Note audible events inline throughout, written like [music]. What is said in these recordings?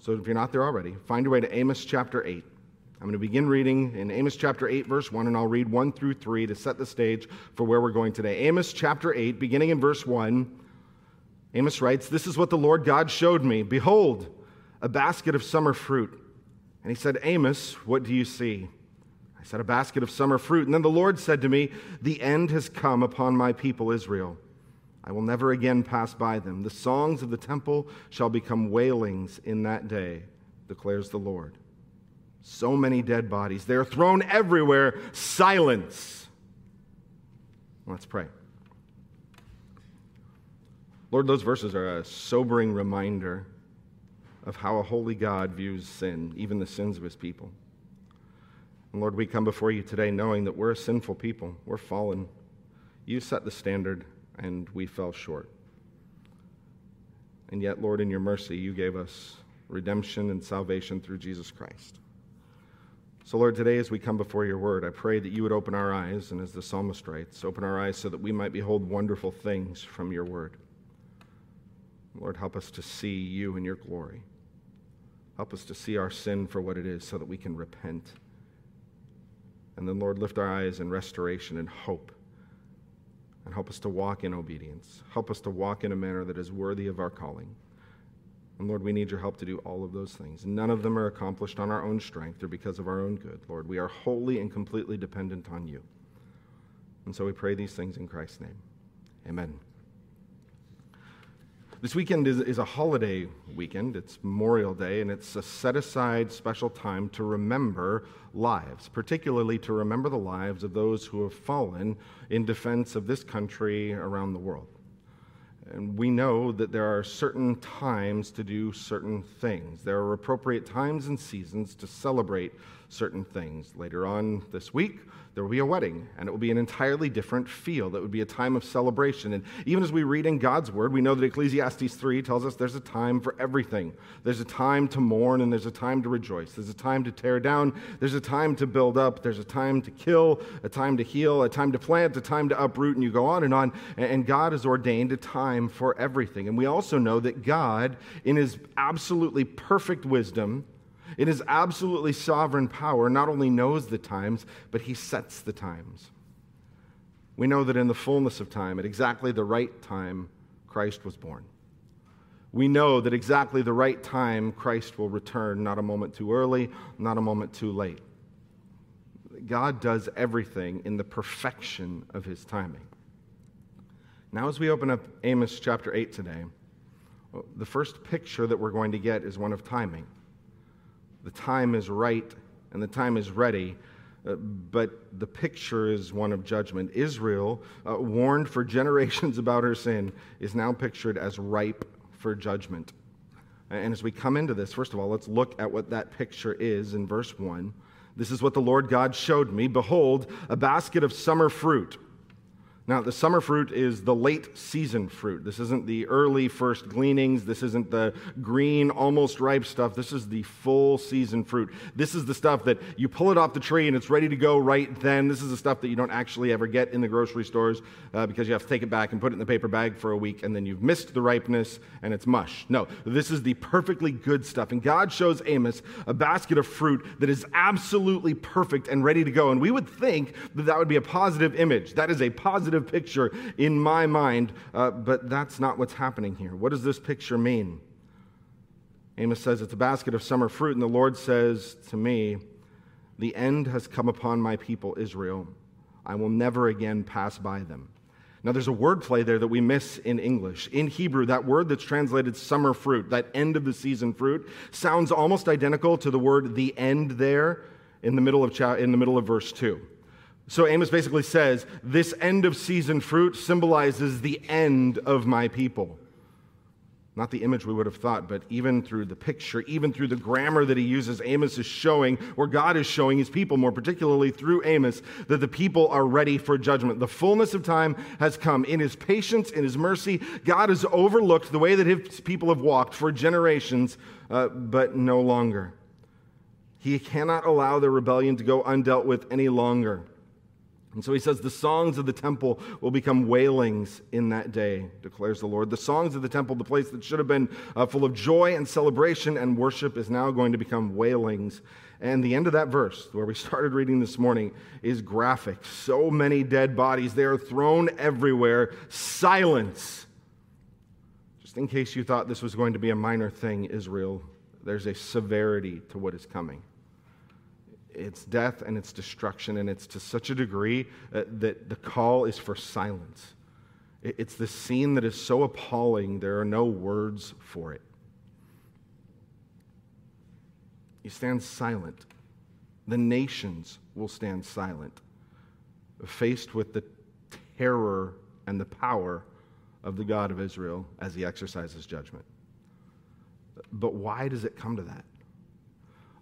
So if you're not there already, find your way to Amos chapter 8. I'm going to begin reading in Amos chapter 8, verse 1, and I'll read 1 through 3 to set the stage for where we're going today. Amos chapter 8, beginning in verse 1, Amos writes, This is what the Lord God showed me. Behold, a basket of summer fruit. And he said, Amos, what do you see? I said, A basket of summer fruit. And then the Lord said to me, The end has come upon my people Israel. I will never again pass by them. The songs of the temple shall become wailings in that day, declares the Lord. So many dead bodies. They are thrown everywhere. Silence. Let's pray. Lord, those verses are a sobering reminder of how a holy God views sin, even the sins of his people. And Lord, we come before you today knowing that we're a sinful people. We're fallen. You set the standard and we fell short. And yet, Lord, in your mercy, you gave us redemption and salvation through Jesus Christ. So, Lord, today as we come before your word, I pray that you would open our eyes, and as the psalmist writes, open our eyes so that we might behold wonderful things from your word. Lord, help us to see you in your glory. Help us to see our sin for what it is so that we can repent. And then, Lord, lift our eyes in restoration and hope and help us to walk in obedience. Help us to walk in a manner that is worthy of our calling. And Lord, we need your help to do all of those things. None of them are accomplished on our own strength or because of our own good. Lord, we are wholly and completely dependent on you. And so we pray these things in Christ's name. Amen. This weekend is, is, a holiday weekend. It's Memorial Day, and it's a set aside special time to remember lives, particularly to remember the lives of those who have fallen in defense of this country around the world. And we know that there are certain times to do certain things. There are appropriate times and seasons to celebrate certain things. Later on this week, there will be a wedding, and it will be an entirely different feel. That would be a time of celebration. And even as we read in God's word, we know that Ecclesiastes 3 tells us there's a time for everything. There's a time to mourn, and there's a time to rejoice. There's a time to tear down, there's a time to build up, there's a time to kill, a time to heal, a time to plant, a time to uproot, and you go on and on. And God has ordained a time for everything. And we also know that God, in his absolutely perfect wisdom, in his absolutely sovereign power, not only knows the times, but he sets the times. We know that in the fullness of time, at exactly the right time, Christ was born. We know that exactly the right time, Christ will return, not a moment too early, not a moment too late. God does everything in the perfection of his timing. Now, as we open up Amos chapter 8 today, the first picture that we're going to get is one of timing the time is right and the time is ready. Uh, but the picture is one of judgment. Israel, uh, warned for generations [laughs] about her sin, is now pictured as ripe for judgment. And as we come into this, first of all, let's look at what that picture is in verse 1. This is what the Lord God showed me. Behold, a basket of summer fruit now, the summer fruit is the late season fruit. This isn't the early first gleanings. This isn't the green, almost ripe stuff. This is the full season fruit. This is the stuff that you pull it off the tree and it's ready to go right then. This is the stuff that you don't actually ever get in the grocery stores uh, because you have to take it back and put it in the paper bag for a week and then you've missed the ripeness and it's mush. No, this is the perfectly good stuff. And God shows Amos a basket of fruit that is absolutely perfect and ready to go. And we would think that that would be a positive image. That is a positive picture in my mind, uh, but that's not what's happening here. What does this picture mean? Amos says it's a basket of summer fruit, and the Lord says to me, The end has come upon my people Israel. I will never again pass by them. Now, there's a word play there that we miss in English. In Hebrew, that word that's translated summer fruit, that end of the season fruit, sounds almost identical to the word the end there in the middle of, in the middle of verse 2. So Amos basically says, This end of season fruit symbolizes the end of my people. Not the image we would have thought, but even through the picture, even through the grammar that he uses, Amos is showing, or God is showing his people, more particularly through Amos, that the people are ready for judgment. The fullness of time has come. In his patience, in his mercy, God has overlooked the way that his people have walked for generations, uh, but no longer. He cannot allow their rebellion to go undealt with any longer. And so he says, The songs of the temple will become wailings in that day, declares the Lord. The songs of the temple, the place that should have been uh, full of joy and celebration and worship, is now going to become wailings. And the end of that verse, where we [laughs] started reading this morning, is graphic. So many dead bodies, they are thrown everywhere. Silence. Just in case you thought this was going to be a minor thing, Israel, there's a severity to what is coming it's death and it's destruction, and it's to such a degree uh, that the call is for silence. It's the scene that is so appalling, there are no words for it. You stand silent. The nations will stand silent, faced with the terror and the power of the God of Israel as he exercises judgment. But why does it come to that?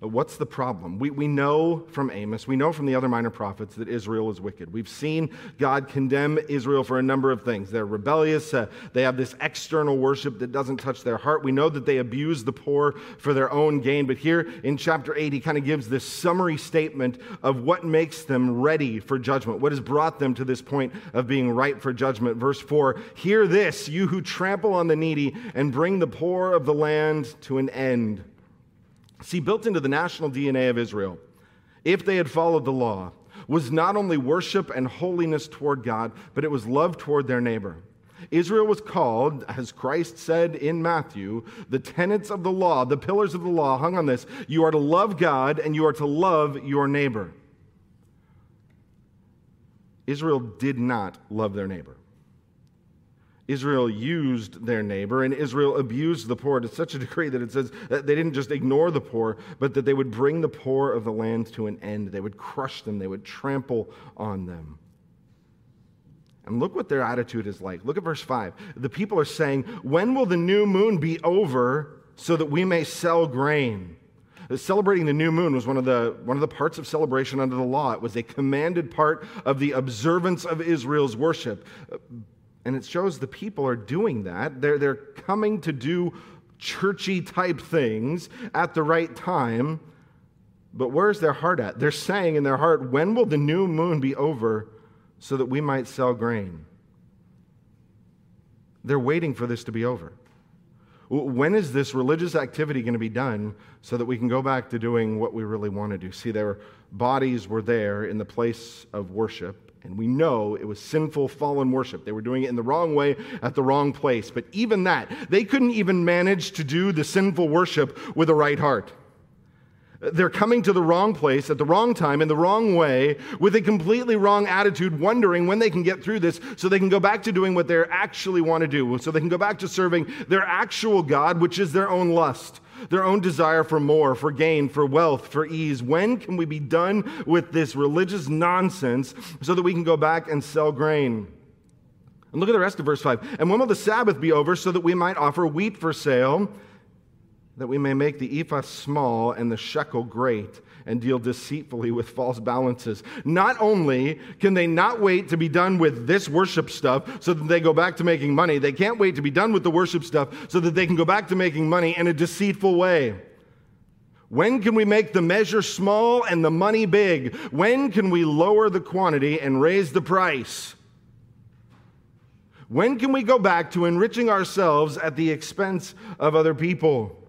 What's the problem? We, we know from Amos, we know from the other minor prophets that Israel is wicked. We've seen God condemn Israel for a number of things. They're rebellious, uh, they have this external worship that doesn't touch their heart. We know that they abuse the poor for their own gain. But here in chapter 8, he kind of gives this summary statement of what makes them ready for judgment, what has brought them to this point of being ripe for judgment. Verse 4 Hear this, you who trample on the needy and bring the poor of the land to an end. See, built into the national DNA of Israel, if they had followed the law, was not only worship and holiness toward God, but it was love toward their neighbor. Israel was called, as Christ said in Matthew, the tenets of the law, the pillars of the law hung on this. You are to love God and you are to love your neighbor. Israel did not love their neighbor. Israel used their neighbor, and Israel abused the poor to such a degree that it says that they didn't just ignore the poor, but that they would bring the poor of the land to an end. They would crush them, they would trample on them. And look what their attitude is like. Look at verse 5. The people are saying, When will the new moon be over so that we may sell grain? Celebrating the new moon was one of, the, one of the parts of celebration under the law. It was a commanded part of the observance of Israel's worship. And it shows the people are doing that. They're, they're coming to do churchy type things at the right time. But where's their heart at? They're saying in their heart, When will the new moon be over so that we might sell grain? They're waiting for this to be over. When is this religious activity going to be done so that we can go back to doing what we really want to do? See, their bodies were there in the place of worship. And we know it was sinful, fallen worship. They were doing it in the wrong way at the wrong place. But even that, they couldn't even manage to do the sinful worship with a right heart. They're coming to the wrong place at the wrong time in the wrong way with a completely wrong attitude, wondering when they can get through this so they can go back to doing what they actually want to do, so they can go back to serving their actual God, which is their own lust their own desire for more, for gain, for wealth, for ease. When can we be done with this religious nonsense so that we can go back and sell grain? And look at the rest of verse 5. And when will the Sabbath be over so that we might offer wheat for sale, that we may make the ephah small and the shekel great? and deal deceitfully with false balances. Not only can they not wait to be done with this worship stuff so that they go back to making money, they can't wait to be done with the worship stuff so that they can go back to making money in a deceitful way. When can we make the measure small and the money big? When can we lower the quantity and raise the price? When can we go back to enriching ourselves at the expense of other people?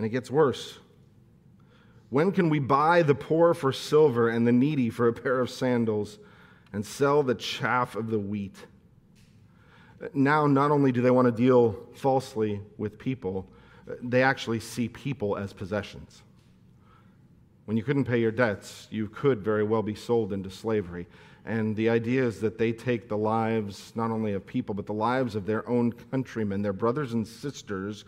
And it gets worse. When can we buy the poor for silver and the needy for a pair of sandals and sell the chaff of the wheat? Now, not only do they want to deal falsely with people, they actually see people as possessions. When you couldn't pay your debts, you could very well be sold into slavery. And the idea is that they take the lives not only of people, but the lives of their own countrymen, their brothers and sisters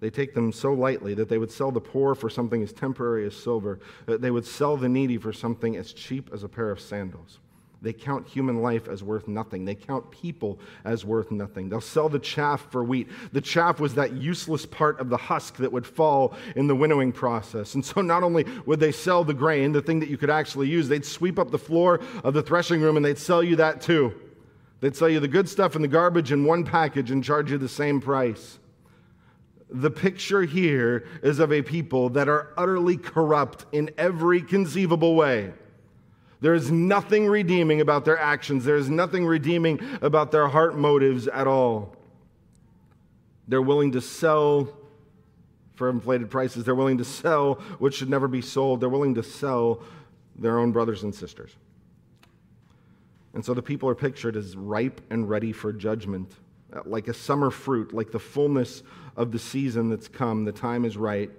they take them so lightly that they would sell the poor for something as temporary as silver, that they would sell the needy for something as cheap as a pair of sandals. They count human life as worth nothing. They count people as worth nothing. They'll sell the chaff for wheat. The chaff was that useless part of the husk that would fall in the winnowing process. And so not only would they sell the grain, the thing that you could actually use, they'd sweep up the floor of the threshing room and they'd sell you that too. They'd sell you the good stuff and the garbage in one package and charge you the same price. The picture here is of a people that are utterly corrupt in every conceivable way. There is nothing redeeming about their actions. There is nothing redeeming about their heart motives at all. They're willing to sell for inflated prices. They're willing to sell what should never be sold. They're willing to sell their own brothers and sisters. And so the people are pictured as ripe and ready for judgment, like a summer fruit, like the fullness of the season that's come. The time is right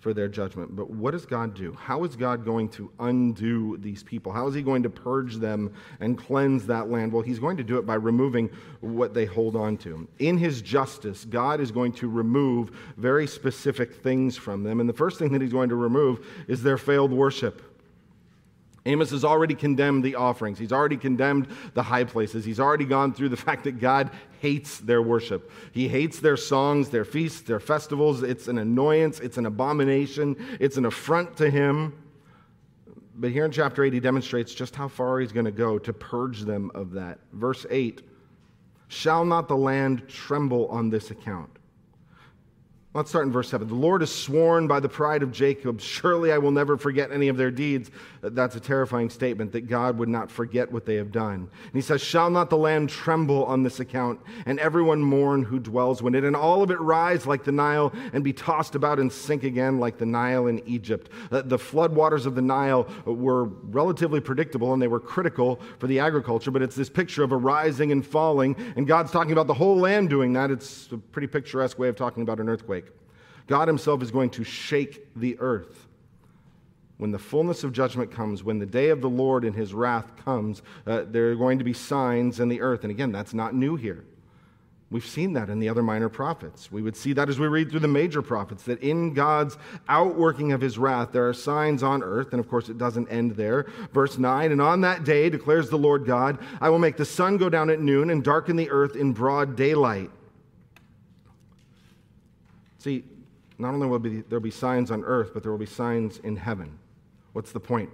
for their judgment. But what does God do? How is God going to undo these people? How is He going to purge them and cleanse that land? Well, He's going to do it by removing what they hold on to. In His justice, God is going to remove very specific things from them. And the first thing that He's going to remove is their failed worship. Amos has already condemned the offerings. He's already condemned the high places. He's already gone through the [laughs] fact that God hates their worship. He hates their songs, their feasts, their festivals. It's an annoyance, it's an abomination, it's an affront to him. But here in chapter 8, he demonstrates just how far he's going to go to purge them of that. Verse 8 Shall not the land tremble on this account? Let's start in verse 7. The Lord has sworn by the pride of Jacob, surely I will never forget any of their deeds. That's a terrifying statement that God would not forget what they have done. And he says, Shall not the land tremble on this account, and everyone mourn who dwells in it, and all of it rise like the Nile, and be tossed about and sink again like the Nile in Egypt? Uh, the floodwaters of the Nile were relatively predictable and they were critical for the agriculture, but it's this picture of a rising and falling, and God's talking about the whole land doing that. It's a pretty picturesque way of talking about an earthquake. God Himself is going to shake the earth. When the fullness of judgment comes, when the day of the Lord and His wrath comes, uh, there are going to be signs in the earth. And again, that's not new here. We've seen that in the other minor prophets. We would see that as we read through the major prophets, that in God's outworking of his wrath, there are signs on earth. And of course, it doesn't end there. Verse 9 And on that day, declares the Lord God, I will make the sun go down at noon and darken the earth in broad daylight. See, not only will there be signs on earth, but there will be signs in heaven. What's the point?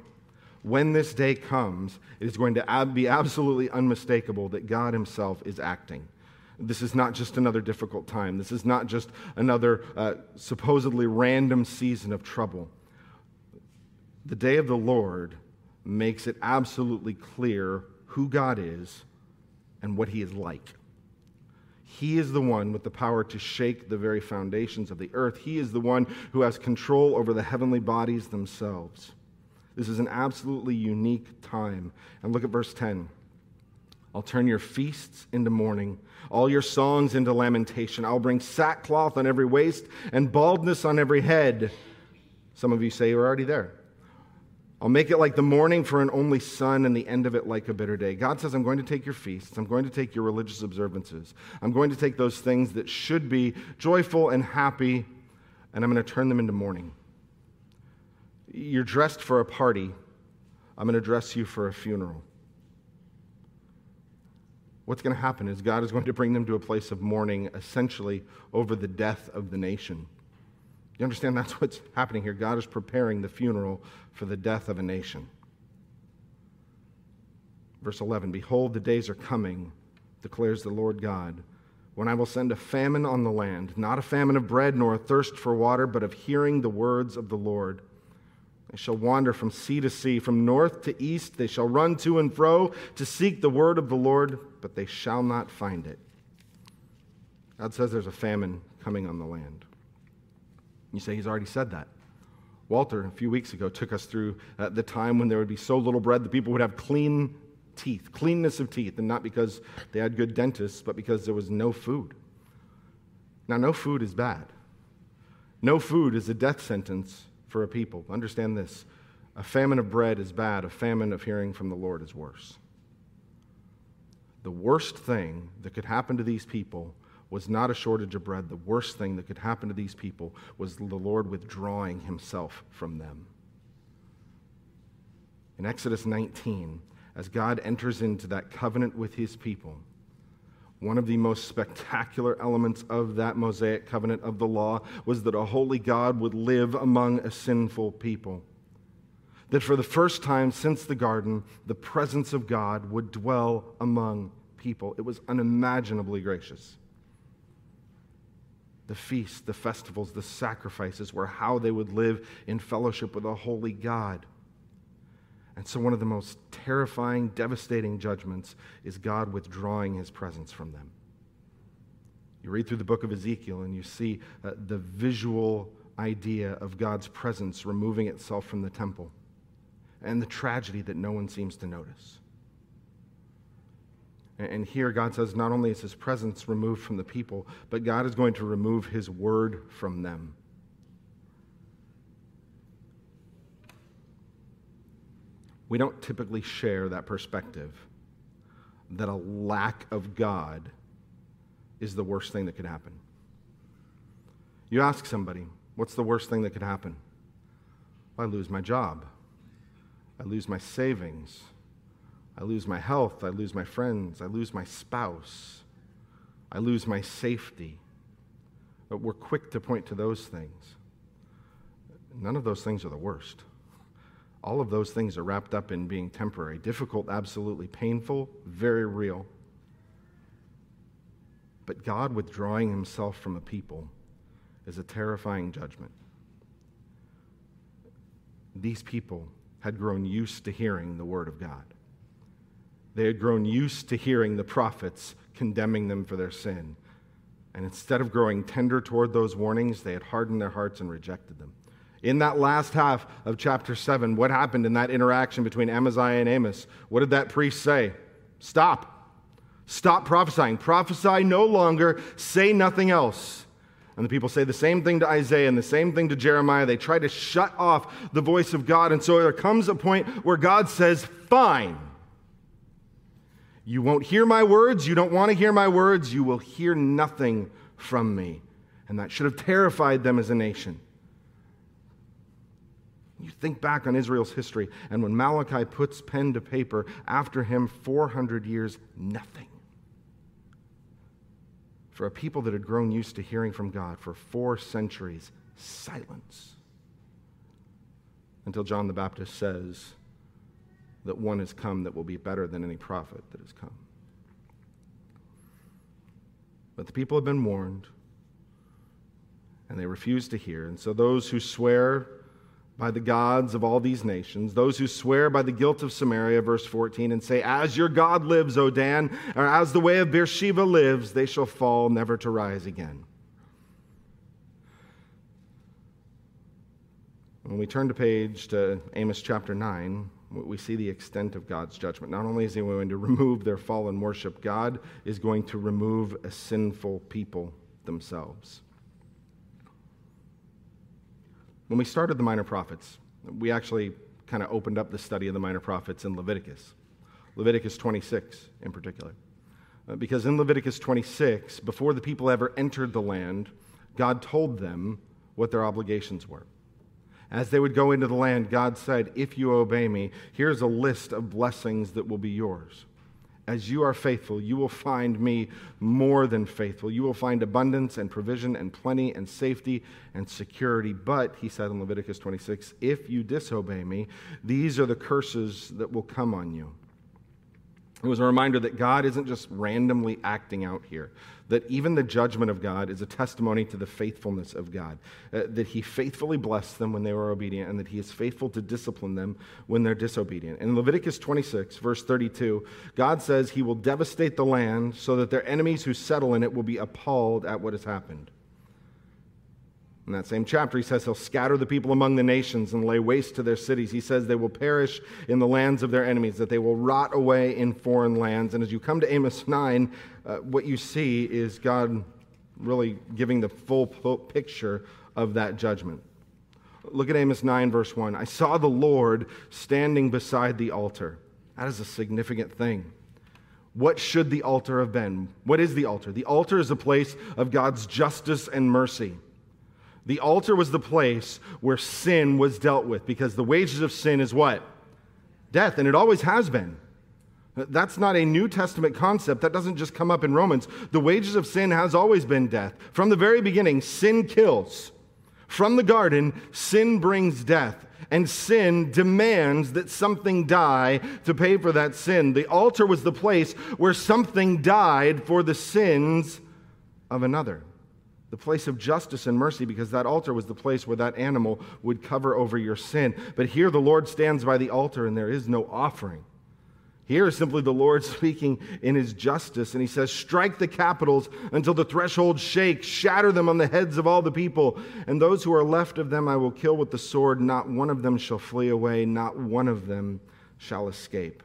When this day comes, it is going to be absolutely unmistakable that God Himself is acting. This is not just another difficult time. This is not just another uh, supposedly random season of trouble. The day of the Lord makes it absolutely clear who God is and what He is like. He is the one with the power to shake the very foundations of the earth. He is the one who has control over the heavenly bodies themselves. This is an absolutely unique time. And look at verse 10. I'll turn your feasts into mourning, all your songs into lamentation. I'll bring sackcloth on every waist and baldness on every head. Some of you say you're already there. I'll make it like the mourning for an only son and the end of it like a bitter day. God says, I'm going to take your feasts. I'm going to take your religious observances. I'm going to take those things that should be joyful and happy, and I'm going to turn them into mourning. You're dressed for a party. I'm going to dress you for a funeral. What's going to happen is God is going to bring them to a place of mourning, essentially, over the death of the nation. You understand that's what's happening here? God is preparing the funeral for the death of a nation. Verse 11 Behold, the days are coming, declares the Lord God, when I will send a famine on the land, not a famine of bread nor a thirst for water, but of hearing the words of the Lord. They shall wander from sea to sea, from north to east. They shall run to and fro to seek the word of the Lord, but they shall not find it. God says there's a famine coming on the land. You say he's already said that. Walter, a few weeks ago, took us through uh, the time when there would be so little bread that people would have clean teeth, cleanness of teeth, and not because they had good dentists, but because there was no food. Now, no food is bad. No food is a death sentence for a people. Understand this a famine of bread is bad, a famine of hearing from the Lord is worse. The worst thing that could happen to these people was not a shortage of bread. The worst thing that could happen to these people was the Lord withdrawing himself from them. In Exodus 19, as God enters into that covenant with his people, one of the most spectacular elements of that Mosaic covenant of the law was that a holy God would live among a sinful people. That for the first time since the garden, the presence of God would dwell among people. It was unimaginably gracious. The feasts, the festivals, the sacrifices were how they would live in fellowship with a holy God. And so, one of the most terrifying, devastating judgments is God withdrawing his presence from them. You read through the book of Ezekiel and you see uh, the visual idea of God's presence removing itself from the temple and the tragedy that no one seems to notice. And here God says not only is his presence removed from the people, but God is going to remove his word from them. We don't typically share that perspective that a lack of God is the worst thing that could happen. You ask somebody, what's the worst thing that could happen? I lose my job. I lose my savings. I lose my health. I lose my friends. I lose my spouse. I lose my safety. But we're quick to point to those things. None of those things are the worst. All of those things are wrapped up in being temporary, difficult, absolutely painful, very real. But God withdrawing himself from a people is a terrifying judgment. These people had grown used to hearing the word of God. They had grown used to hearing the prophets condemning them for their sin. And instead of growing tender toward those warnings, they had hardened their hearts and rejected them. In that last half of chapter 7, what happened in that interaction between Amaziah and Amos? What did that priest say? Stop. Stop prophesying. Prophesy no longer. Say nothing else. And the people say the same thing to Isaiah and the same thing to Jeremiah. They try to shut off the voice of God. And so there comes a point where God says, Fine. You won't hear my words. You don't want to hear my words. You will hear nothing from me. And that should have terrified them as a nation. You think back on Israel's history, and when Malachi puts pen to paper, after him, 400 years, nothing for a people that had grown used to hearing from God for four centuries, silence. Until John the Baptist says that one has come that will be better than any prophet that has come. But the people have been warned, and they refuse to hear. And so those who swear by the gods of all these nations, those who swear by the guilt of Samaria, verse 14, and say, As your God lives, O Dan, or as the way of Beersheba lives, they shall fall, never to rise again. When we turn to page to Amos chapter 9, we see the extent of God's judgment. Not only is He going to remove their fallen worship, God is going to remove a sinful people themselves. When we started the minor prophets, we actually kind of opened up the study of the minor prophets in Leviticus, Leviticus 26 in particular. Uh, because in Leviticus 26, before the people ever entered the land, God told them what their obligations were. As they would go into the land, God said, If you obey me, here's a list of blessings that will be yours. As you are faithful, you will find me more than faithful. You will find abundance and provision and plenty and safety and security. But, he said in Leviticus 26, if you disobey me, these are the curses that will come on you. It was a reminder that God isn't just randomly acting out here, that even the judgment of God is a testimony to the faithfulness of God, uh, that He faithfully blessed them when they were obedient, and that He is faithful to discipline them when they're disobedient. In Leviticus 26, verse 32, God says He will devastate the land so that their enemies who settle in it will be appalled at what has happened. In that same chapter, he says he'll scatter the people among the nations and lay waste to their cities. He says they will perish in the lands of their enemies, that they will rot away in foreign lands. And as you come to Amos 9, uh, what you see is God really giving the full picture of that judgment. Look at Amos 9, verse 1. I saw the Lord standing beside the altar. That is a significant thing. What should the altar have been? What is the altar? The altar is a place of God's justice and mercy. The altar was the place where sin was dealt with because the wages of sin is what? Death, and it always has been. That's not a New Testament concept. That doesn't just come up in Romans. The wages of sin has always been death. From the very beginning, sin kills. From the garden, sin brings death, and sin demands that something die to pay for that sin. The altar was the place where something died for the sins of another. The place of justice and mercy, because that altar was the place where that animal would cover over your sin. But here the Lord stands by the altar and there is no offering. Here is simply the Lord [laughs] speaking in his justice, and he says, Strike the capitals until the threshold shake, shatter them on the heads of all the people, and those who are left of them I will kill with the sword. Not one of them shall flee away, not one of them shall escape.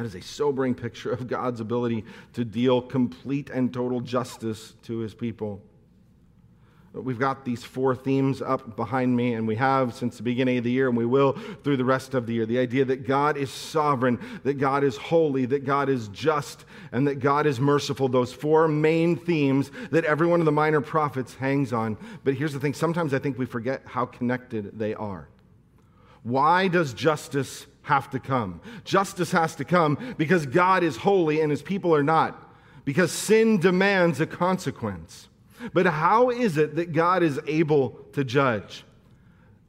That is a sobering picture of God's ability to deal complete and total justice to his people. We've got these four themes up behind me, and we have since the beginning of the year, and we will through the rest of the year. The idea that God is sovereign, that God is holy, that God is just, and that God is merciful. Those four main themes that every one of the minor prophets hangs on. But here's the thing sometimes I think we forget how connected they are. Why does justice have to come. Justice has to come because God is holy and his people are not, because sin demands a consequence. But how is it that God is able to judge?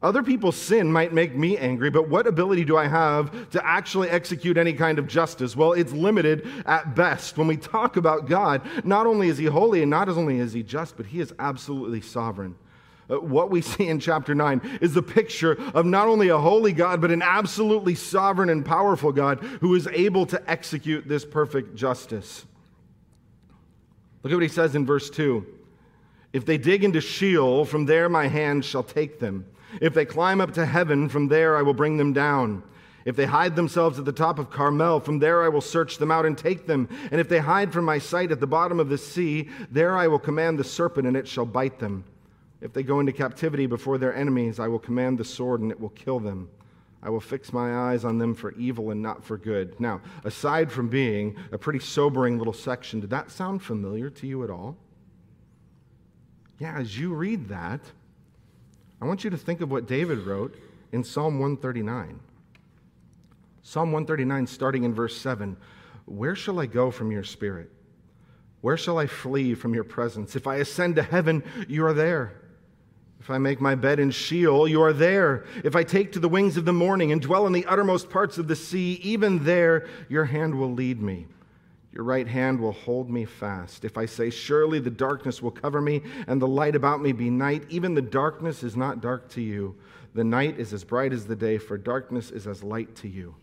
Other people's sin might make me angry, but what ability do I have to actually execute any kind of justice? Well, it's limited at best. When we talk about God, not only is He holy and not only is He just, but He is absolutely sovereign. Uh, what we [laughs] see in chapter 9 is the picture of not only a holy God, but an absolutely sovereign and powerful God who is able to execute this perfect justice. Look at what he says in verse 2 If they dig into Sheol, from there my hand shall take them. If they climb up to heaven, from there I will bring them down. If they hide themselves at the top of Carmel, from there I will search them out and take them. And if they hide from my sight at the bottom of the sea, there I will command the serpent, and it shall bite them. If they go into captivity before their enemies, I will command the sword and it will kill them. I will fix my eyes on them for evil and not for good. Now, aside from being a pretty sobering little section, did that sound familiar to you at all? Yeah, as you read that, I want you to think of what David wrote in Psalm 139. Psalm 139, starting in verse 7 Where shall I go from your spirit? Where shall I flee from your presence? If I ascend to heaven, you are there. If I make my bed in Sheol, you are there. If I take to the wings of the morning and dwell in the uttermost parts of the sea, even there your hand will lead me. Your right hand will hold me fast. If I say, Surely the darkness will cover me, and the light about me be night, even the darkness is not dark to you. The night is as bright as the day, for darkness is as light to you.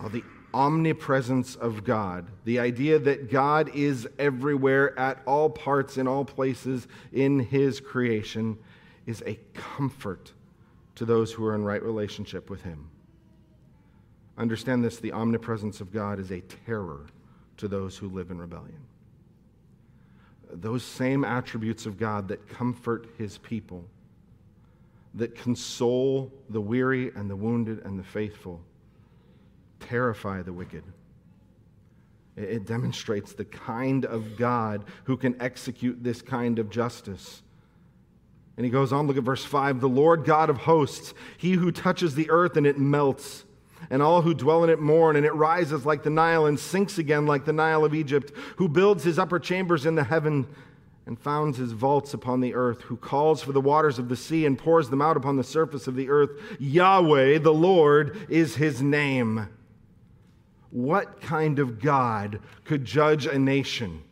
All the omnipresence of God, the idea that God is everywhere at all parts, in all places in His creation, is a comfort to those who are in right relationship with Him. Understand this the omnipresence of God is a terror to those who live in rebellion. Those same attributes of God that comfort His people, that console the weary and the wounded and the faithful terrify the wicked. It demonstrates the kind of God who can execute this kind of justice. And he goes on, look at verse 5 The Lord God of hosts, he who touches the earth and it melts, and all who dwell in it mourn, and it rises like the Nile and sinks again like the Nile of Egypt, who builds his upper chambers in the heaven and founds his vaults upon the earth, who calls for the waters of the sea and pours them out upon the surface of the earth. Yahweh, the Lord, is his name. What kind of God could judge a nation?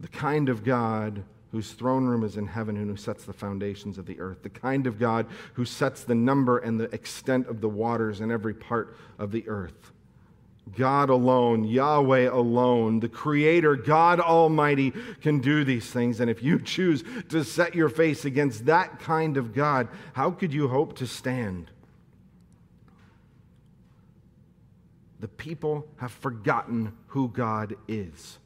The kind of God whose throne room is in heaven and who sets the foundations of the earth. The kind of God who sets the number and the extent of the waters in every part of the earth. God alone, Yahweh alone, the Creator, God Almighty can do these things. And if you choose to set your face against that kind of God, how could you hope to stand? The people have forgotten who God is.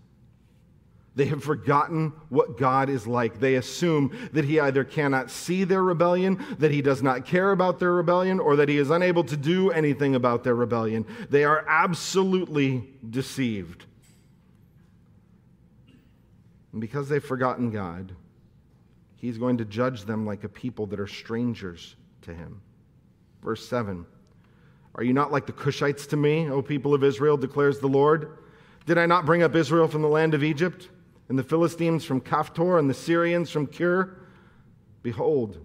They have forgotten what God is like. They assume that He either cannot see their rebellion, that He does not care about their rebellion, or that He is unable to do anything about their rebellion. They are absolutely deceived. And because they've forgotten God, He's going to judge them like a people that are strangers to Him. Verse 7 are you not like the Cushites to me, O people of Israel, declares the Lord? Did I not bring up Israel from the land of Egypt, and the Philistines from Caphtor, and the Syrians from Kir? Behold,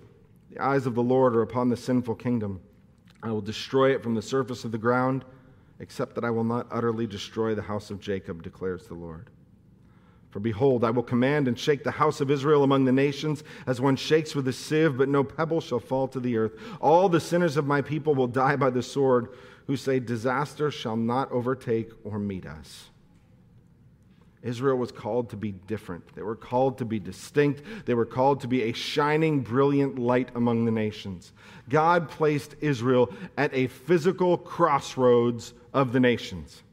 the eyes of the Lord are upon the sinful kingdom. I will destroy it from the surface of the ground, except that I will not utterly destroy the house of Jacob, declares the Lord. For behold, I will command and shake the house of Israel among the nations, as one shakes with a sieve, but no pebble shall fall to the earth. All the sinners of my people will die by the sword, who say, Disaster shall not overtake or meet us. Israel was called to be different. They were called to be distinct. They were called to be a shining, brilliant light among the nations. God placed Israel at a physical crossroads of the nations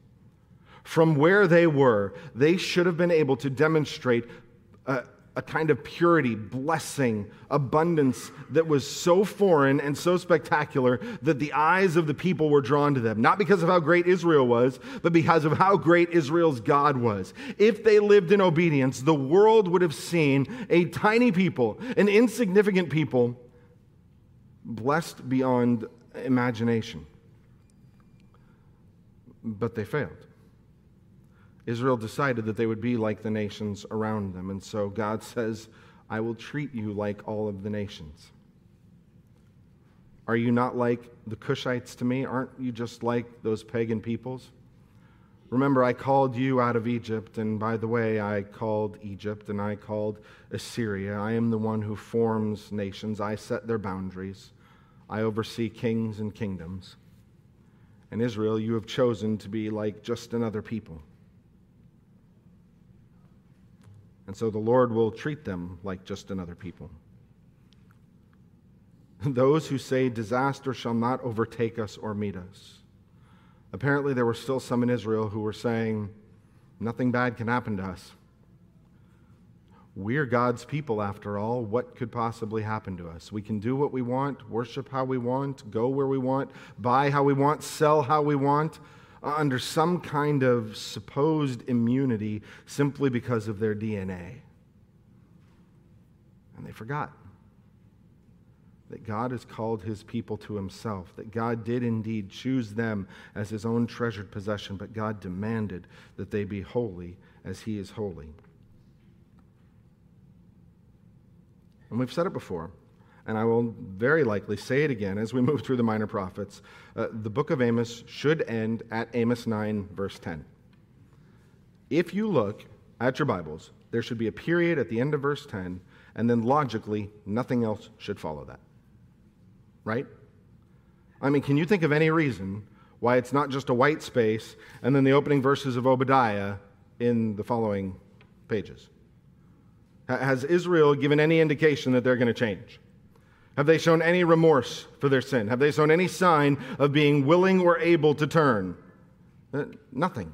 from where they were, they should have been able to demonstrate a, a, kind of purity, blessing, abundance that was so foreign and so spectacular that the eyes of the people were drawn to them. Not because of how great Israel was, but because of how great Israel's God was. If they lived in obedience, the world would have seen a tiny people, an insignificant people, blessed beyond imagination. But they failed. Israel decided that they would be like the nations around them. And so God [laughs] says, I will treat you like all of the nations. Are you not like the Cushites to me? Aren't you just like those pagan peoples? Remember, I called you out of Egypt, and by the way, I called Egypt and I called Assyria. I am the one who forms nations, I set their boundaries, I oversee kings and kingdoms. And Israel, you have chosen to be like just another people. And so the Lord will treat them like just another people. [laughs] Those who say disaster shall not overtake us or meet us. Apparently, there were still some in Israel who were saying, nothing bad can happen to us. We're God's people, after all. What could possibly happen to us? We can do what we want, worship how we want, go where we want, buy how we want, sell how we want. Uh, under some kind of supposed immunity simply because of their DNA. And they forgot that God has called his people to himself, that God did indeed choose them as his own treasured possession, but God demanded that they be holy as he is holy. And we've said it before and I will very likely say it again as we [laughs] move through the minor prophets. Uh, the book of Amos should end at Amos 9, verse 10. If you look at your Bibles, there should be a period at the end of verse 10, and then logically, nothing else should follow that. Right? I mean, can you think of any reason why it's not just a white space and then the opening verses of Obadiah in the following pages? Has Israel given any indication that they're going to change? Have they shown any remorse for their sin? Have they shown any sign of being willing or able to turn? Uh, nothing.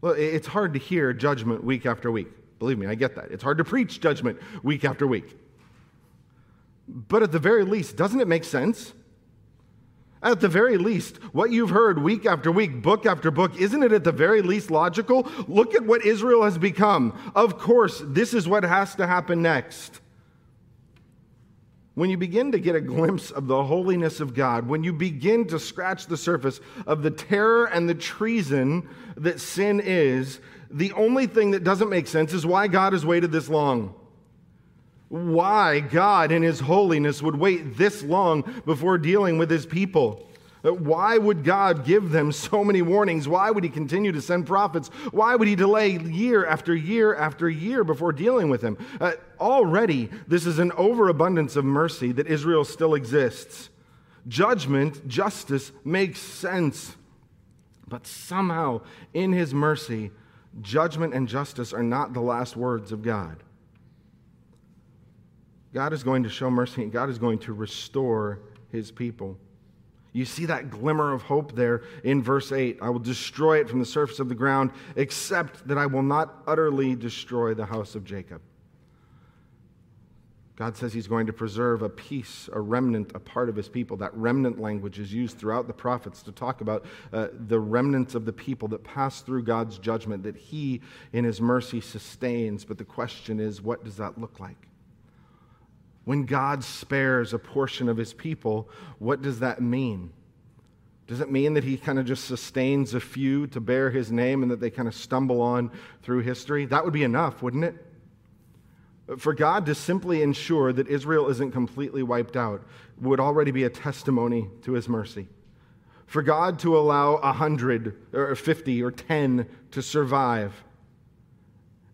Well, it's hard to hear judgment week after week. Believe me, I get that. It's hard to preach judgment week after week. But at the very least, doesn't it make sense? At the very least, what you've heard week after week, book after book, isn't it at the very least logical? Look at what Israel has become. Of course, this is what has to happen next. When you begin to get a glimpse of the holiness of God, when you begin to scratch the surface of the terror and the treason that sin is, the only thing that doesn't make sense is why God has waited this long. Why God, in His holiness, would wait this long before dealing with His people. Why would God give them so many warnings? Why would He continue to send prophets? Why would He delay year after year after year before dealing with them? Uh, already, this is an overabundance of mercy that Israel still exists. Judgment, justice makes sense. But somehow, in His mercy, judgment and justice are not the last words of God. God is going to show mercy and God is going to restore His people. You see that glimmer of hope there in verse 8. I will destroy it from the surface of the ground, except that I will not utterly destroy the house of Jacob. God says he's going to preserve a piece, a remnant, a part of his people. That remnant language is used throughout the prophets to talk about uh, the remnants of the people that pass through God's judgment that he, in his mercy, sustains. But the question is, what does that look like? When God spares a portion of his people, what does that mean? Does it mean that he kind of just sustains a few to bear his name and that they kind of stumble on through history? That would be enough, wouldn't it? For God to simply ensure that Israel isn't completely wiped out would already be a testimony to his mercy. For God to allow 100 or 50 or 10 to survive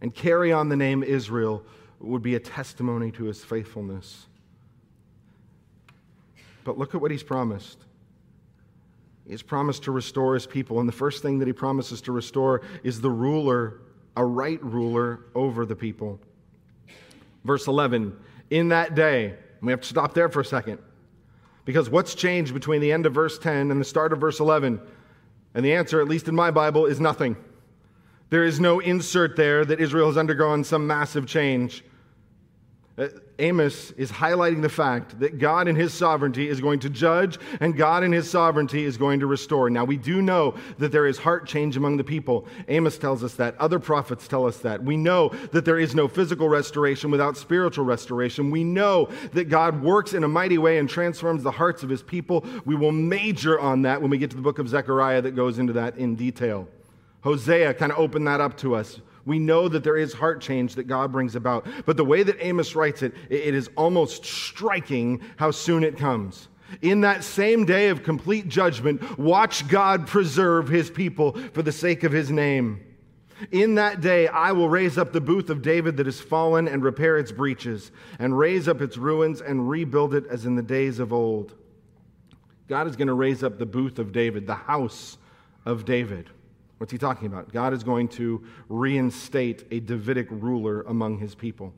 and carry on the name Israel would be a testimony to his faithfulness. But look at what he's promised. He's promised to restore his people, and the first thing that he promises to restore is the ruler, a right ruler over the people. Verse 11 In that day, we have to stop there for a second, because what's changed between the end of verse 10 and the start of verse 11? And the answer, at least in my Bible, is nothing. There is no insert there that Israel has undergone some massive change. Uh, Amos is highlighting the fact that God in his sovereignty is going to judge and God in his sovereignty is going to restore. Now, we do know that there is heart change among the people. Amos tells us that. Other prophets tell us that. We know that there is no physical restoration without spiritual restoration. We know that God works in a mighty way and transforms the hearts of his people. We will major on that when we get to the book of Zechariah that goes into that in detail. Hosea kind of opened that up to us. We know that there is heart change that God brings about. But the way that Amos writes it, it is almost striking how soon it comes. In that same day of complete judgment, watch God preserve his people for the sake of his name. In that day, I will raise up the booth of David that is fallen and repair its breaches, and raise up its ruins and rebuild it as in the days of old. God is going to raise up the booth of David, the house of David. What's he talking about? God is going to reinstate a Davidic ruler among his people.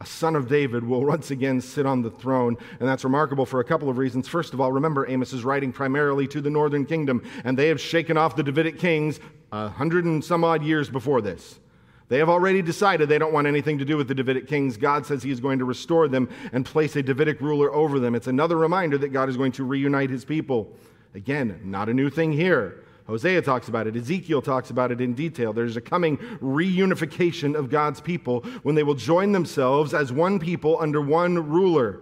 A son of David will [laughs] once again sit on the throne, and that's remarkable for a couple of reasons. First of all, remember, Amos is writing primarily to the northern kingdom, and they have shaken off the Davidic kings a hundred and some odd years before this. They have already decided they don't want anything to do with the Davidic kings. God says he is going to restore them and place a Davidic ruler over them. It's another reminder that God is going to reunite his people. Again, not a new thing here. Hosea talks about it. Ezekiel talks about it in detail. There's a coming reunification of God's people when they will join themselves as one people under one ruler.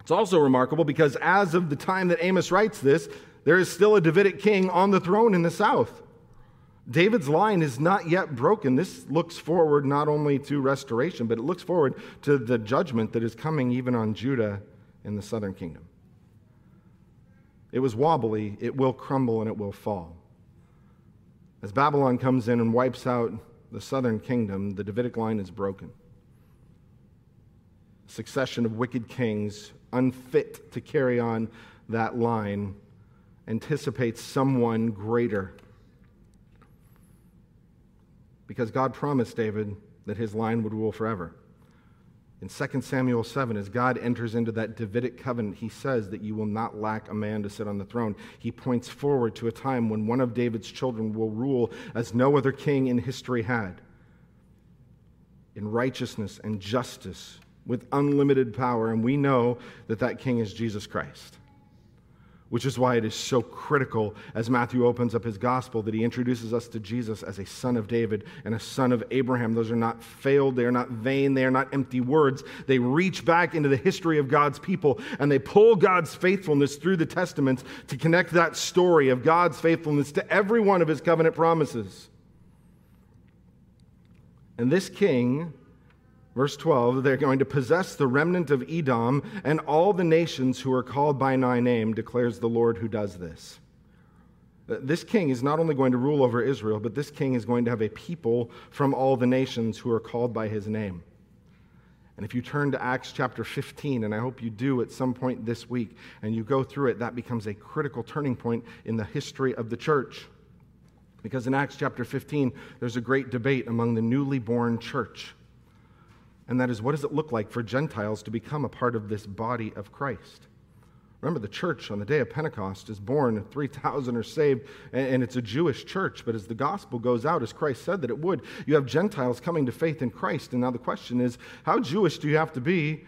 It's also remarkable because as of the time that Amos writes this, there is still a Davidic king on the throne in the south. David's line is not yet broken. This looks forward not only to restoration, but it looks forward to the judgment that is coming even on Judah in the southern kingdom. It was wobbly, it will crumble, and it will fall. As Babylon comes in and wipes out the southern kingdom, the Davidic line is broken. A succession of wicked kings, unfit to carry on that line, anticipates someone greater. Because God promised David that his line would rule forever. In 2 Samuel 7, as God enters into that Davidic covenant, he says that you will not lack a man to sit on the throne. He points forward to a time when one of David's children will rule as no other king in history had in righteousness and justice with unlimited power. And we know that that king is Jesus Christ which is why it is so critical as Matthew opens up his gospel that he introduces us to Jesus as a son of David and a son of Abraham. Those are not failed, they are not vain, they are not empty words. They reach back into the history of God's people and they pull God's faithfulness through the Testaments to connect that story of God's faithfulness to every one of his covenant promises. And this king Verse 12, they're going to possess the remnant of Edom and all the nations who are called by my name, declares the Lord who does this. Uh, this king is not only going to rule over Israel, but this king is going to have a people from all the nations who are called by his name. And if you turn to Acts chapter 15, and I hope you do at some point this week, and you go through it, that becomes a critical turning point in the history of the church. Because in Acts chapter 15, there's a great debate among the newly born church and that is what does it look like for Gentiles to become a part of this body of Christ? Remember, the church on the day of Pentecost is born, 3,000 are saved, and it's a Jewish church. But as the gospel goes out, as Christ said that it would, you have Gentiles coming to faith in Christ. And now the question is, how Jewish do you have to be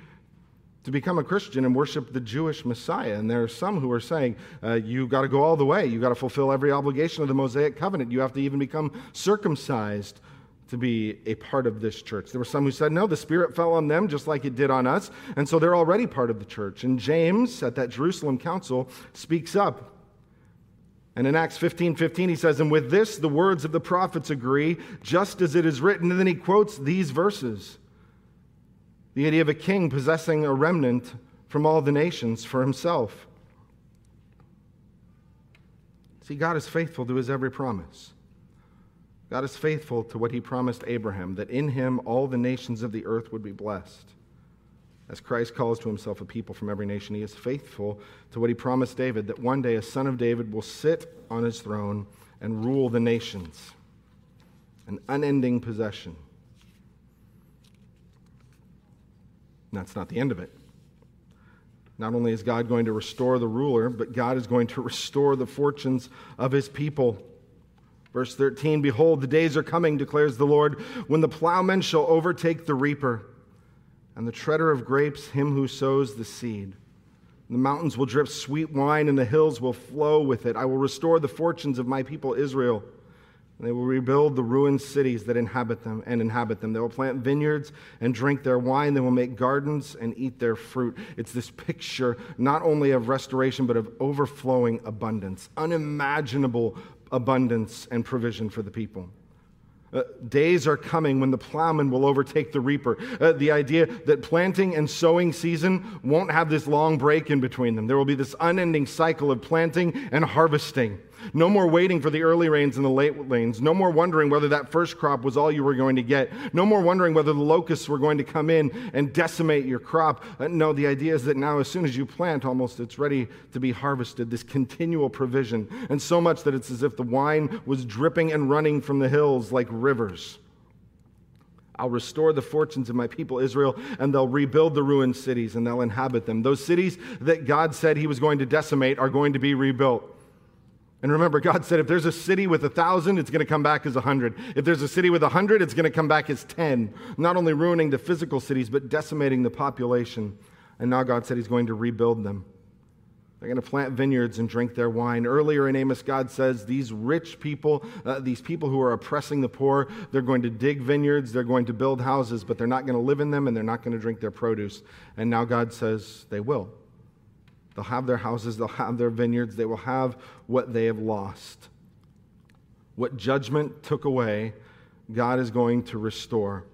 to become a Christian and worship the Jewish Messiah? And there are some who are saying, uh, you got to go all the way. You got to fulfill every obligation of the Mosaic covenant. You have to even become circumcised to be a part of this church. There were some who said, no, the Spirit fell on them just like it did on us, and so they're already part of the church. And James, at that Jerusalem council, speaks up. And in Acts 15 15, he says, And with this, the words of the prophets agree, just as it is written. And then he quotes these verses the idea of a king possessing a remnant from all the nations for himself. See, God is faithful to his every promise. God is faithful to what he promised Abraham, that in him all the nations of the earth would be blessed. As Christ calls to himself a people from every nation, he is faithful to what he promised David, that one day a son of David will sit on his throne and rule the nations, an unending possession. And that's not the end of it. Not only is God going to restore the ruler, but God is going to [laughs] restore the fortunes of his people. Verse 13 Behold, the days are coming, declares the Lord, when the plowman shall overtake the reaper, and the treader of grapes him who sows the seed. The mountains will drip sweet wine, and the hills will flow with it. I will restore the fortunes of my people Israel. They will rebuild the ruined cities that inhabit them and inhabit them. They will plant vineyards and drink their wine. They will make gardens and eat their fruit. It's this picture not only of restoration, but of overflowing abundance, unimaginable abundance and provision for the people. Uh, days are coming when the plowman will overtake the reaper. Uh, the idea that planting and sowing season won't have this long break in between them. There will be this unending cycle of planting and harvesting. No more waiting for the early rains and the late rains. No more wondering whether that first crop was all you were going to get. No more wondering whether the locusts were going to come in and decimate your crop. Uh, no, the idea is that now, as soon as you plant, almost it's ready to be harvested. This continual provision. And so much that it's as if the wine was dripping and running from the hills like rivers. I'll restore the fortunes of my people Israel, and they'll rebuild the ruined cities, and they'll inhabit them. Those cities that God said He was going to decimate are going to be rebuilt. And remember, God said if there's a city with a thousand, it's going to come back as a hundred. If there's a city with a hundred, it's going to come back as ten. Not only ruining the physical cities, but decimating the population. And now God said He's going to rebuild them. They're going to plant vineyards and drink their wine. Earlier in Amos, God says these rich people, uh, these people who are oppressing the poor, they're going to dig vineyards, they're going to build houses, but they're not going to live in them and they're not going to drink their produce. And now God says they will. They'll have their houses, they'll have their vineyards, they will have what they have lost. What judgment took away, God is going to restore.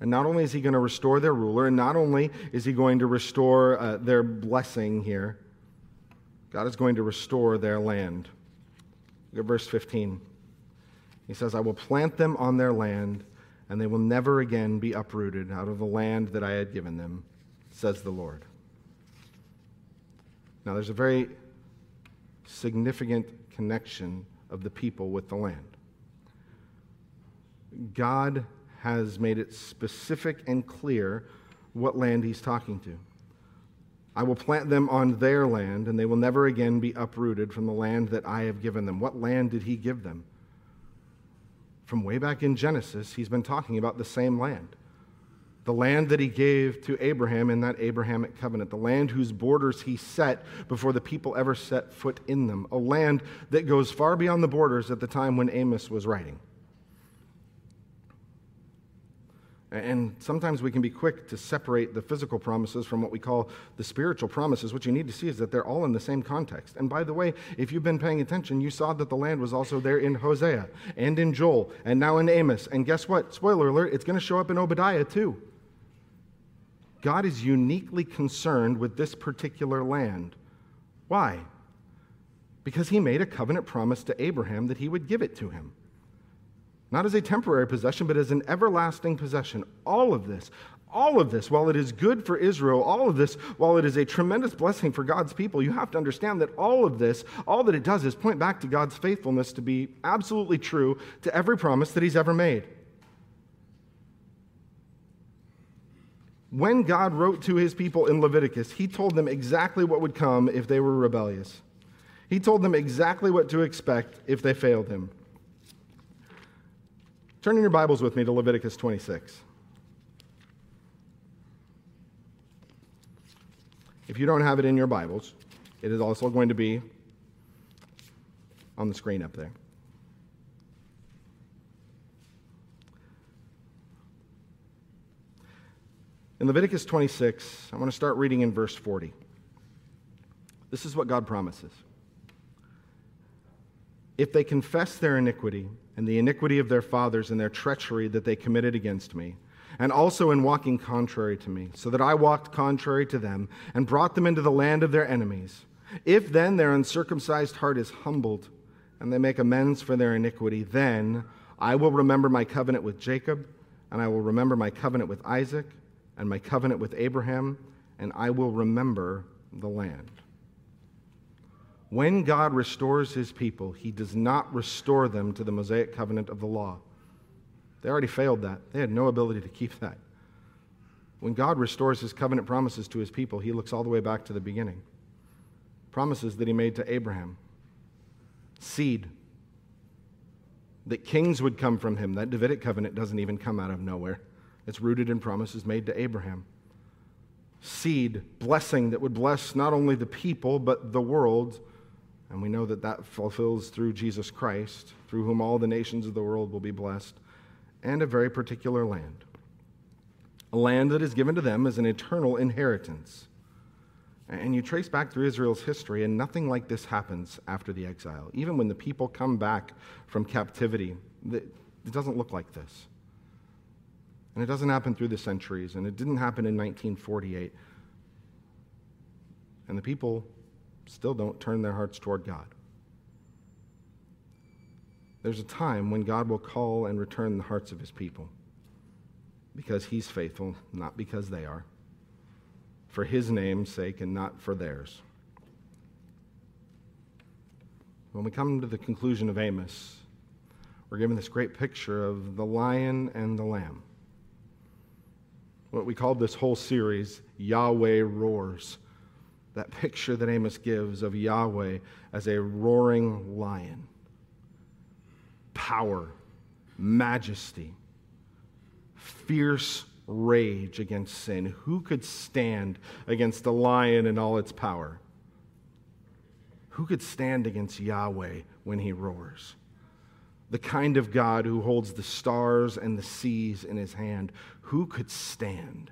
And not only is he going to restore their ruler, and not only is he going to restore uh, their blessing here, God is going to restore their land. Look at verse 15. He says, I will plant them on their land, and they will never again be uprooted out of the land that I had given them, says the Lord. Now, there's a very significant connection of the people with the land. God has made it specific and clear what land he's talking to. I will plant them on their land, and they will never again be uprooted from the land that I have given them. What land did he give them? From way back in Genesis, he's been talking about the same land the land that he gave to Abraham in that Abrahamic covenant, the land whose borders he set before the people ever set foot in them, a land that goes far beyond the borders at the time when Amos was writing. And sometimes we can be quick to separate the physical promises from what we call the spiritual promises. What you need to see is that they're all in the same context. And by the way, if you've been paying attention, you saw that the land was also there in Hosea and in Joel and now in Amos. And guess what? Spoiler alert, it's going to show up in Obadiah too. God is uniquely concerned with this particular land. Why? Because he made a covenant promise to Abraham that he would give it to him. Not as a temporary possession, but as an everlasting possession. All of this, all of this, while it is good for Israel, all of this, while it is a tremendous blessing for God's people, you have to understand that all of this, all that it does is point back to God's faithfulness to be absolutely true to every promise that he's ever made. When God wrote to his people in Leviticus, he told them exactly what would come if they were rebellious. He told them exactly what to expect if they failed him. Turn in your Bibles with me to Leviticus 26. If you don't have it in your Bibles, it is also going to be on the screen up there. In Leviticus 26, I want to start reading in verse 40. This is what God promises. If they confess their iniquity and the iniquity of their fathers and their treachery that they committed against me, and also in walking contrary to me, so that I walked contrary to them and brought them into the land of their enemies, if then their uncircumcised heart is humbled, and they make amends for their iniquity, then I will remember my covenant with Jacob, and I will remember my covenant with Isaac, and my covenant with Abraham, and I will remember the land. When God restores his people, he does not restore them to the Mosaic covenant of the law. They already failed that, they had no ability to keep that. When God restores his covenant promises to his people, he looks all the way back to the beginning. Promises that he made to Abraham seed, that kings would come from him. That Davidic covenant doesn't even come out of nowhere, it's rooted in promises made to Abraham. Seed, blessing that would bless not only the people, but the world. And we know that that fulfills through Jesus Christ, through whom all the nations of the world will be blessed, and a very particular land a land that is given to them as an eternal inheritance. And you trace back through Israel's history, and nothing like this happens after the exile. Even when the people come back from captivity, it doesn't look like this. And it doesn't happen through the centuries, and it didn't happen in 1948. And the people still don't turn their hearts toward God. There's a time when God will call and return the hearts of his people because he's faithful, not because they are, for his name's sake and not for theirs. When we come to the conclusion of Amos, we're given this great picture of the lion and the lamb. What we called this whole series, Yahweh Roars. That picture that Amos gives of Yahweh as a roaring lion. Power, majesty, fierce rage against sin. Who could stand against the lion and all its power? Who could stand against Yahweh when he roars? The kind of God who holds the stars and the seas in his hand. Who could stand?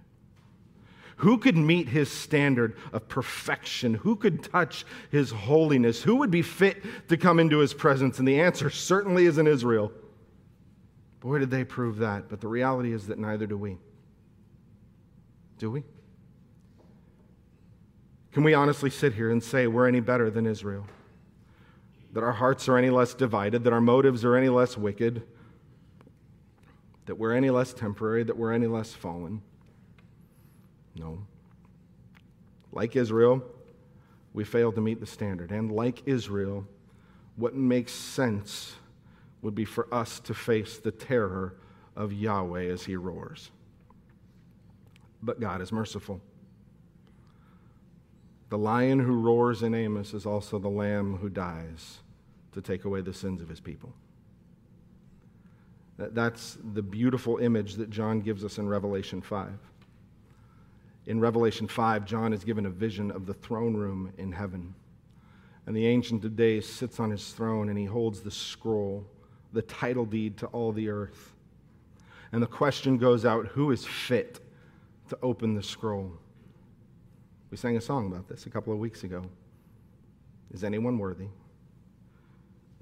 Who could meet his standard of perfection? Who could touch his holiness? Who would be fit to come into his presence? And the answer certainly is in Israel. Boy, did they prove that. But the reality is that neither do we. Do we? Can we honestly sit here and say we're any better than Israel? That our hearts are any less divided, that our motives are any less wicked, that we're any less temporary, that we're any less fallen? No. Like Israel, we fail to meet the standard. And like Israel, what makes sense would be for us to face the terror of Yahweh as he roars. But God is merciful. The lion who roars in Amos is also the lamb who dies to take away the sins of his people. That's the beautiful image that John gives us in Revelation 5. In Revelation 5, John is given a vision of the throne room in heaven. And the Ancient of Days sits on his throne and he holds the scroll the title deed to all the earth. And the question goes out who is fit to open the scroll? We sang a song about this a couple of weeks ago. Is anyone worthy?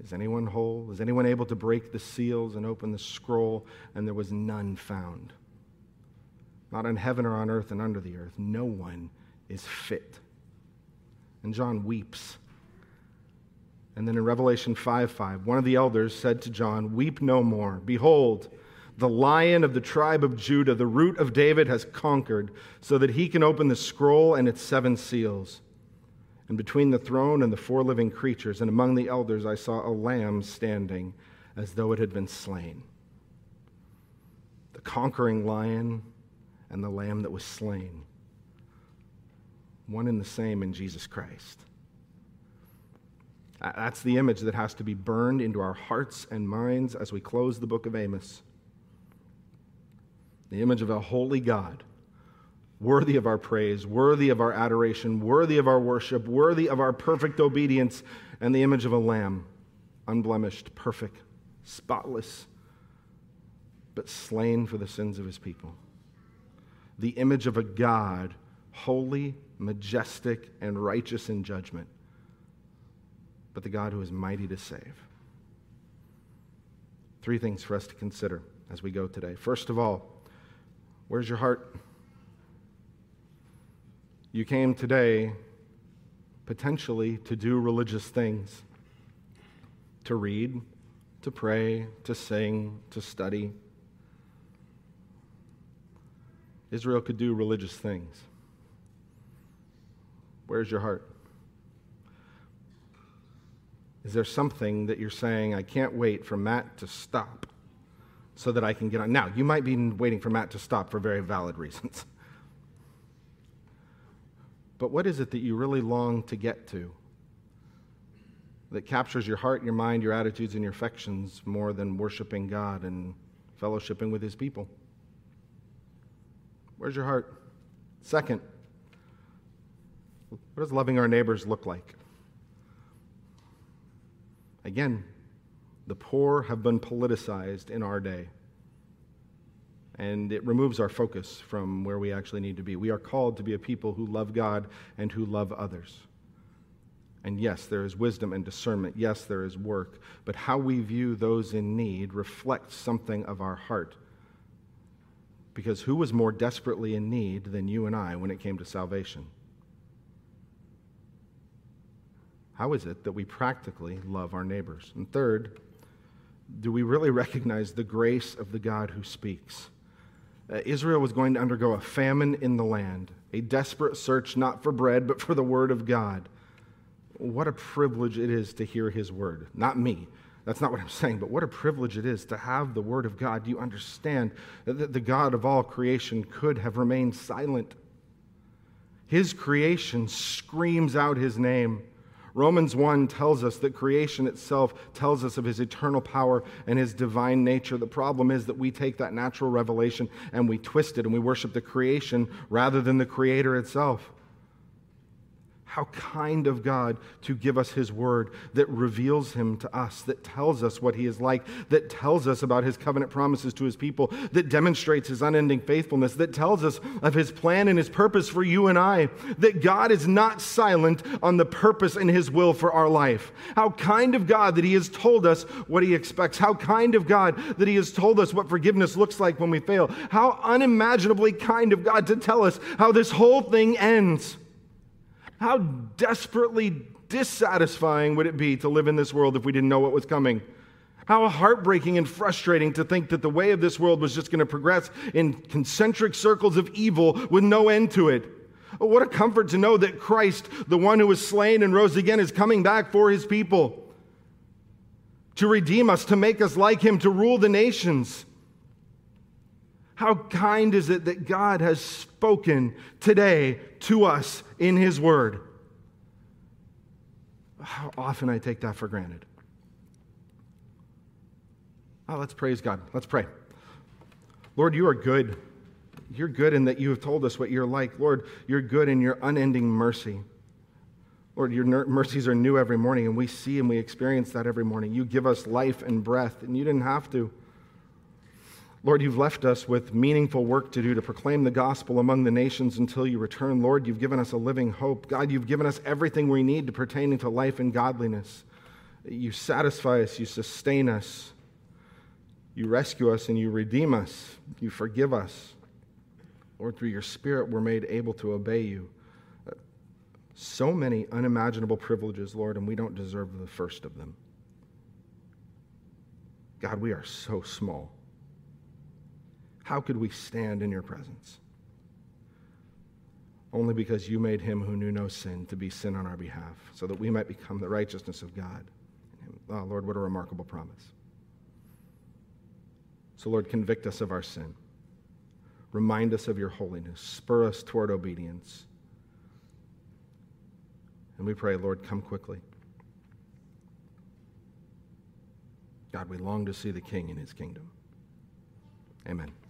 Is anyone whole? Is anyone able to break the seals and open the scroll? And there was none found. Not in heaven or on earth and under the earth. No one is fit. And John weeps and then in Revelation 5 5, one of the elders said to John, Weep no more. Behold, the lion of the tribe of Judah, the root of David, has conquered, so that he can open the scroll and its seven seals. And between the throne and the four living creatures, and among the elders, I saw a lamb standing as though it had been slain. The conquering lion and the lamb that was slain, one and the same in Jesus Christ. That's the image that has to be burned into our hearts and minds as we close the book of Amos. The image of a holy God, worthy of our praise, worthy of our adoration, worthy of our worship, worthy of our perfect obedience, and the image of a lamb, unblemished, perfect, spotless, but slain for the sins of his people. The image of a God, holy, majestic, and righteous in judgment but the God who is mighty to save. Three things for us to consider as we go today. First of all, where's your heart? You came today potentially to do religious things. to read, to pray, to sing, to study. Israel could do religious things. Where's your heart? Is there something that you're saying, I can't wait for Matt to stop so that I can get on? Now, you might be waiting for Matt to stop for very valid reasons. [laughs] But what is it that you really long to get to that captures your heart, your mind, your attitudes, and your affections more than worshiping God and fellowshipping with His people? Where's your heart? Second, what does loving our neighbors look like? Again, the poor have been politicized in our day. And it removes our focus from where we actually need to be. We are called to be a people who love God and who love others. And yes, there is wisdom and discernment. Yes, there is work. But how we view those in need reflects something of our heart. Because who was more desperately in need than you and I when it came to salvation? How is it that we practically love our neighbors? And third, do we really [laughs] recognize the grace of the God who speaks? Uh, Israel was going to undergo a famine in the land, a desperate search not for bread, but for the word of God. What a privilege it is to hear his word. Not me. That's not what I'm [laughs] saying, but what a privilege it is to have the word of God. Do you understand that the God of all creation could have remained silent? His creation screams out his name. Romans 1 tells us that creation itself tells us of his eternal power and his divine nature. The problem is that we take that natural revelation and we twist it and we worship the creation rather than the creator itself. How kind of God to give us His word that reveals Him to us, that tells us what He is like, that tells us about His covenant promises to His people, that demonstrates His unending faithfulness, that tells us of His plan and His purpose for you and I, that God is not silent on the purpose and His will for our life. How kind of God that He has told us what He expects. How kind of God that He has told us what forgiveness looks like when we fail. How unimaginably kind of God to tell us how this whole thing ends. How desperately dissatisfying would it be to live in this world if we didn't know what was coming? How heartbreaking and frustrating to think that the way of this world was just going to progress in concentric circles of evil with no end to it. Oh, what a comfort to know that Christ, the one who was slain and rose again, is coming back for his people to redeem us, to make us like him, to rule the nations. How kind is it that God has spoken today to us in His Word? How often I take that for granted. Oh, let's praise God. Let's pray. Lord, you are good. You're good in that you have told us what you're like. Lord, you're good in your unending mercy. Lord, your mercies are new every morning, and we see and we experience that every morning. You give us life and breath, and you didn't have to. Lord, you've left us with meaningful work to do to proclaim the gospel among the nations until you return. Lord, you've given us a living hope. God, you've given us everything we need to pertaining to life and godliness. You satisfy us, you sustain us, you rescue us, and you redeem us. You forgive us. Lord, through your Spirit, we're made able to obey you. So many unimaginable privileges, Lord, and we don't deserve the first of them. God, we are so small. How could we stand in your presence? Only because you made him who knew no sin to be sin on our behalf, so that we might become the righteousness of God. Oh, Lord, what a remarkable promise. So, Lord, convict us of our sin. Remind us of your holiness. Spur us toward obedience. And we pray, Lord, come quickly. God, we long to see the King in his kingdom. Amen.